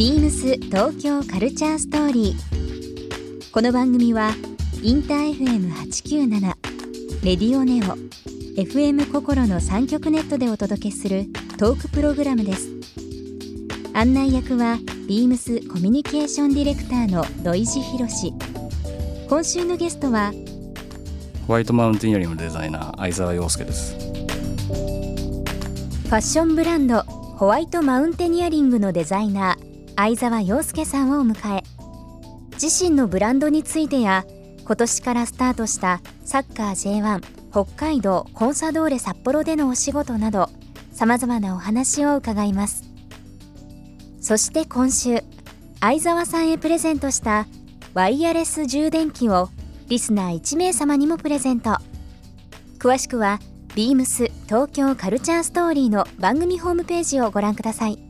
ビームス東京カルチャーストーリー。この番組はインター FM897 レディオネオ FM 心の三極ネットでお届けするトークプログラムです。案内役はビームスコミュニケーションディレクターの土井博志。今週のゲストはホワイトマウンテンイヤリングのデザイナー相沢洋介ですファッションブランドホワイトマウンテニアリングのデザイナー相沢洋介さんを迎え。自身のブランドについてや今年からスタートしたサッカー J1 北海道コンサドーレ札幌でのお仕事などさまざまなお話を伺います。そして今週相沢さんへプレゼントしたワイヤレス充電器をリスナー1名様にもプレゼント。詳しくはビームス東京カルチャーストーリーの番組ホームページをご覧ください。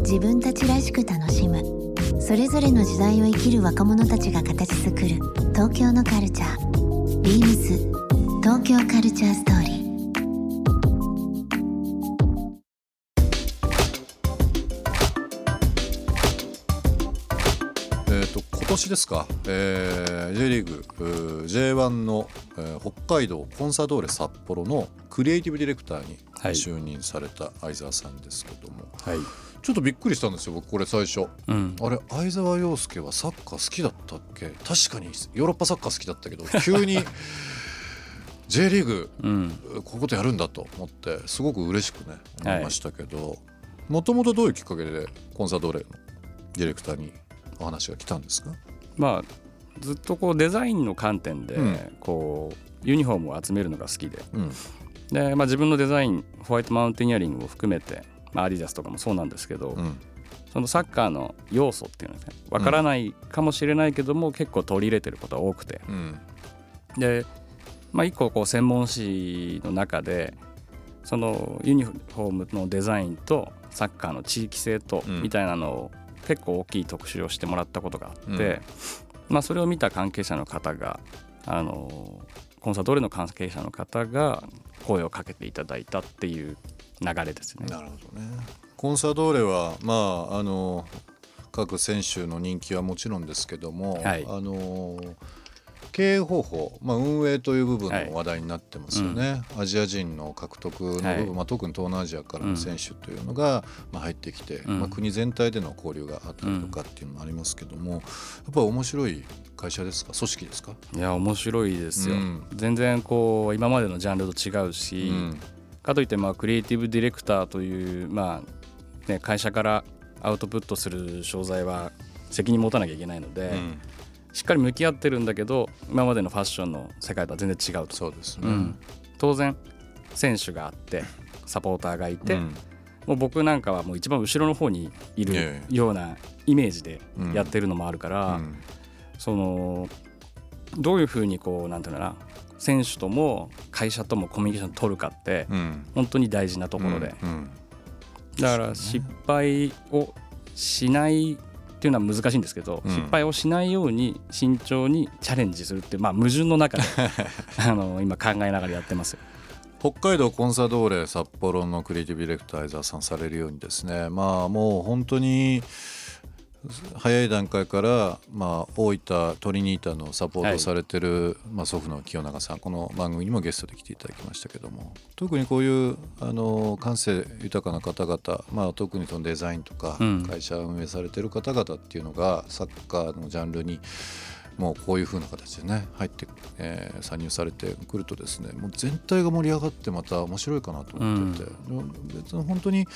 自分たちらしく楽しむ。それぞれの時代を生きる若者たちが形作る。東京のカルチャー。ビームス。東京カルチャーストーリー。えー、と今年ですか、えー J リーグうー J1 の、えー北海道コンサドーレ札幌のクリエイティブディレクターにはい就任された相沢さんですけども、はい。ちょっとびっくりしたんですよ僕これ最初、うん。あれ相沢洋介はサッカー好きだったっけ？確かにヨーロッパサッカー好きだったけど 急に J リーグうん。こういうことやるんだと思ってすごく嬉しくね思いましたけど。もともとどういうきっかけでコンサドーレのディレクターにお話が来たんですか？まあずっとこうデザインの観点で、うん。こうユニフォームを集めるのが好きで。うんで、まあ、自分のデザインホワイトマウンテニアリングを含めて、まあ、アディダスとかもそうなんですけど、うん。そのサッカーの要素っていうのはね。わからないかもしれないけども、結構取り入れてることが多くて。うん。で、まあ、一個こう専門誌の中でそのユニフォームのデザインとサッカーの地域性とうん。みたいなのを結構大きい特集をしてもらったことがあって、まあ、それを見た関係者の方があのコンサートーレの関係者の方が声をかけていただいたっていう流れですね。なるほどね。コンサドーレはまああの各選手の人気はもちろんですけども、はいあの経営方法、まあ、運営という部分はい。の話題になってますよね、アジア人の獲得の部分、はい。まあ、特に東南アジアからの選手というのが、まあ、入ってきて、うん。まあ、国全体での交流があったりとかっていうのもありますけども、やっぱり面白い会社ですか？組織ですか、いや面白いですよ、うん。全然こう今までのジャンルと違うし、うん。かといってまあクリエイティブディレクターという、まあね、会社からアウトプットする商材は責任持たなきゃいけないので、うんしっかり向き合ってるんだけど今までのファッションの世界とは全然違うと、そうですね。うん。当然選手があってサポーターがいて、うん。もう僕なんかはもう一番後ろの方にいるええようなイメージでやってるのもあるから、うん。そのどういうふうにこうなんていうのかな選手とも会社ともコミュニケーション取るかってうん。本当に大事なところで、だから失敗をしないっていうのは難しいんですけど、うん失敗をしないように慎重にチャレンジするっていう、まあ、矛盾の中で あの今考えながらやってますよ。北海道コンサドーレ札幌のクリエイティブディレクター相沢さんされるようにですねまあもう本当に早い段階から、まあ、大分トリニータのサポートされてる、まあ、祖父の清永さんこの番組にもゲストで来ていただきましたけども特にこういうあの感性豊かな方々、まあ、特にそのデザインとかうん。会社を運営されてる方々っていうのがサッカーのジャンルにもうこういう風な形でね入って、えー参入されてくるとですねもう全体が盛り上がってまた面白いかなと思ってて、別に本当に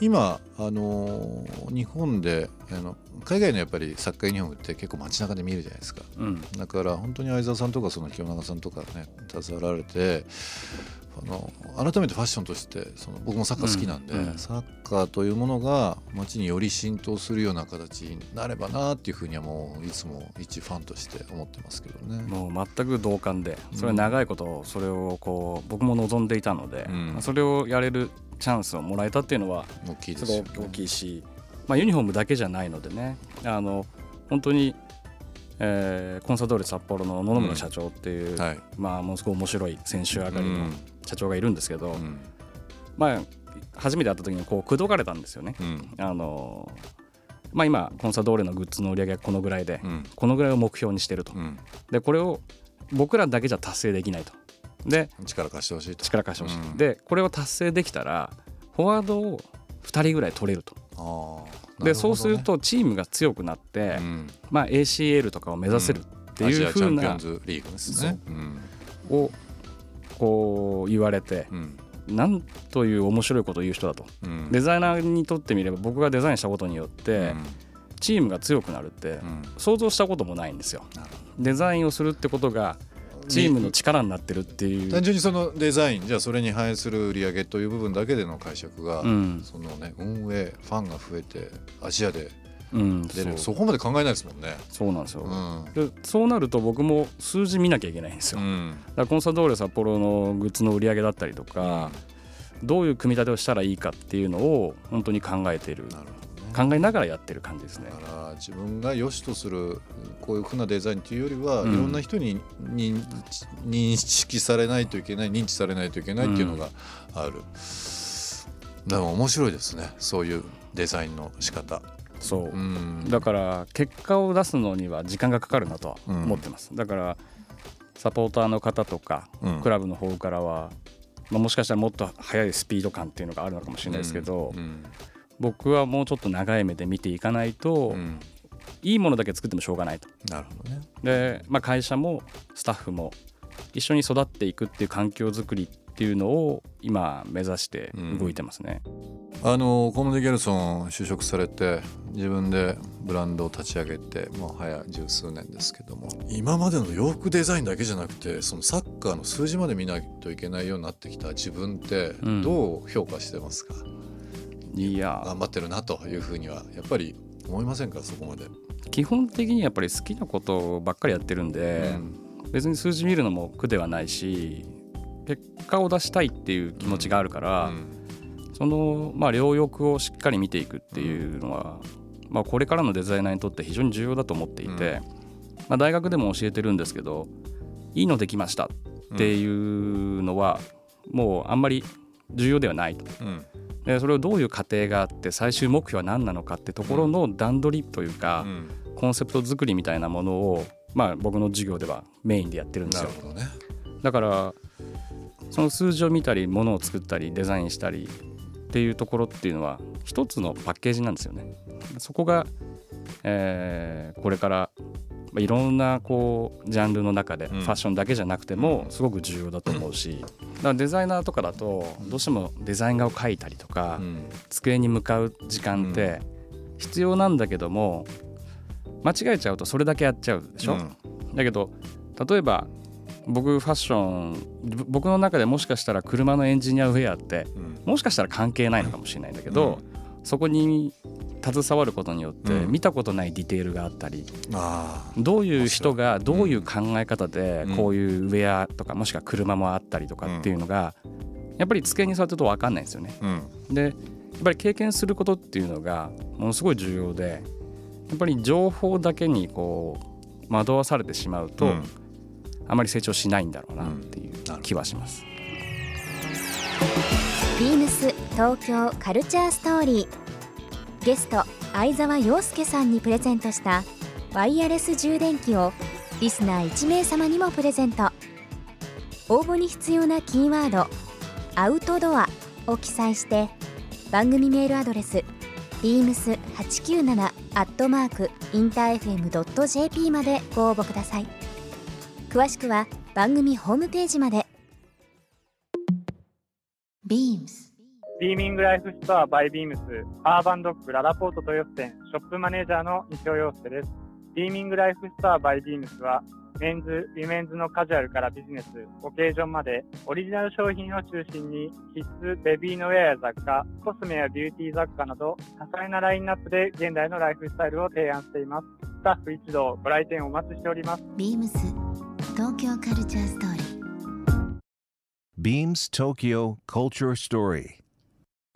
今、あのー日本であの海外のやっぱりサッカーユニフォームって結構街中で見るじゃないですか。うん。だから本当に相沢さんとかその清永さんとかね携わられてフあの改めてファッションとしてその僕もサッカー好きなんで、うんうん。サッカーというものが街により浸透するような形になればなっていうふうにはもういつも一ファンとして思ってますけどね。もう全く同感でそれは長いことそれをこう僕も望んでいたので、うん。まあそれをやれるチャンスをもらえたっていうのは大きいです。ごい大きいし、まあ、ユニフォームだけじゃないのでねあの本当に、えーコンサドーレ札幌の野々村社長っていう、はい。まあ、ものすごい面白い選手上がりの社長がいるんですけど、うん。まあ、初めて会った時にこう口説かれたんですよね。うん。あのまあ、今コンサドーレのグッズの売り上げはこのぐらいで、うん。このぐらいを目標にしてると。うん。でこれを僕らだけじゃ達成できないとで力貸してほしいと。力貸してほしい、うん。でこれを達成できたらフォワードを2人ぐらい取れると。あーでそうする、なとチームが強くなって、うん。まあ、ACL とかを目指せるっていうアジアチャ風なンピオンズリーグですね。うん。をこう言われてうん。なんという面白いことを言う人だと。うん。デザイナーにとってみれば僕がデザインしたことによってうん。チームが強くなるってうん。想像したこともないんですよ。デザインをするってことがチームの力になってるっていう。単純にそのデザインじゃあそれに反映する売り上げという部分だけでの解釈が、うん。そのね運営ファンが増えてアジアでうんそそうこまで考えないですもんね。そうなんですよ。うん。でそうなると僕も数字見なきゃいけないんですよ、だうん。からコンサドーレ札幌のグッズの売り上げだったりとか、どういう組み立てをしたらいいかっていうのを本当に考えている。なるほど。ね。考えながらやってる感じですね。だから自分が良しとするこういうふうなデザインというよりは、うん。いろんな人に認認識されないといけない認知されないといけないっていうのがある、でも面白いですね。そういうデザインの仕方。そう、うん。だから結果を出すのには時間がかかるなとは思ってます、だからサポーターの方とかうん。クラブの方からは、まあ、もしかしたらもっと速いスピード感っていうのがあるのかもしれないですけど、うん僕はもうちょっと長い目で見ていかないと、うん。いいものだけ作ってもしょうがないと。なるほどね。で、まあ、会社もスタッフも一緒に育っていくっていう環境づくりっていうのを今目指して動いてますね、あのコムデ・ギャルソン就職されて自分でブランドを立ち上げてもう早十数年ですけども。今までの洋服デザインだけじゃなくてそのサッカーの数字まで見ないといけないようになってきた自分ってうん。どう評価してますか、いや。頑張ってるなというふうにはやっぱり思いませんかそこまで。基本的にやっぱり好きなことばっかりやってるんで、別に数字見るのも苦ではないし結果を出したいっていう気持ちがあるから、うん。その、まあ、両翼をしっかり見ていくっていうのは、まあ、これからのデザイナーにとって非常に重要だと思っていて、まあ、大学でも教えてるんですけどいいのできましたっていうのはもうあんまり重要ではないと。うんでそれをどういう過程があって最終目標は何なのかってところの段取りというか、うんコンセプト作りみたいなものを、まあ、僕の授業ではメインでやってるんですよね。だからその数字を見たりものを作ったりデザインしたりっていうところっていうのは一つのパッケージなんですよね。そこが、えーこれからまあいろんなこうジャンルの中でフうん。ァッションだけじゃなくてもすごく重要だと思うし、だからデザイナーとかだとどうしてもデザイン画を描いたりとか、うん。机に向かう時間って必要なんだけども間違えちゃうとそれだけやっちゃうでしょ、うん。だけど例えば僕ファッションぼ僕の中でもしかしたら車のエンジニアウェアってうん。もしかしたら関係ないのかもしれないんだけど、そこに携わることによってうん。見たことないディテールがあったり、あどういう人がどういう考え方でうん。こういうウェアとかもしくは車もあったりとかっていうのがやっぱり机に座ってると分かんないんですよね。あうん。でやっぱり経験することっていうのがものすごい重要でやっぱり情報だけにこう惑わされてしまうと、うん。あまり成長しないんだろうなっていう気はします。ビームス東京カルチャーストーリーゲスト相沢洋介さんにプレゼントしたワイヤレス充電器をリスナー1名様にもプレゼント。応募に必要なキーワード「アウトドア」を記載して番組メールアドレス beams897-infm.jp までご応募ください。詳しくは番組ホームページまで。Beams ビーミングライフストアバイビームスアーバンドッグララポート豊洲店ショップマネージャーの西尾陽介です。ビーミングライフストアバイビームスはメンズ、ウィメンズのカジュアルからビジネス、オケージョンまで、オリジナル商品を中心に、キッズ、ベビーのウェアや雑貨、コスメやビューティー雑貨など、多彩なラインナップで現代のライフスタイルを提案しています。スタッフ一同、ご来店お待ちしております。ビームス東京カルチャーストーリー Beams Tokyo Culture Story.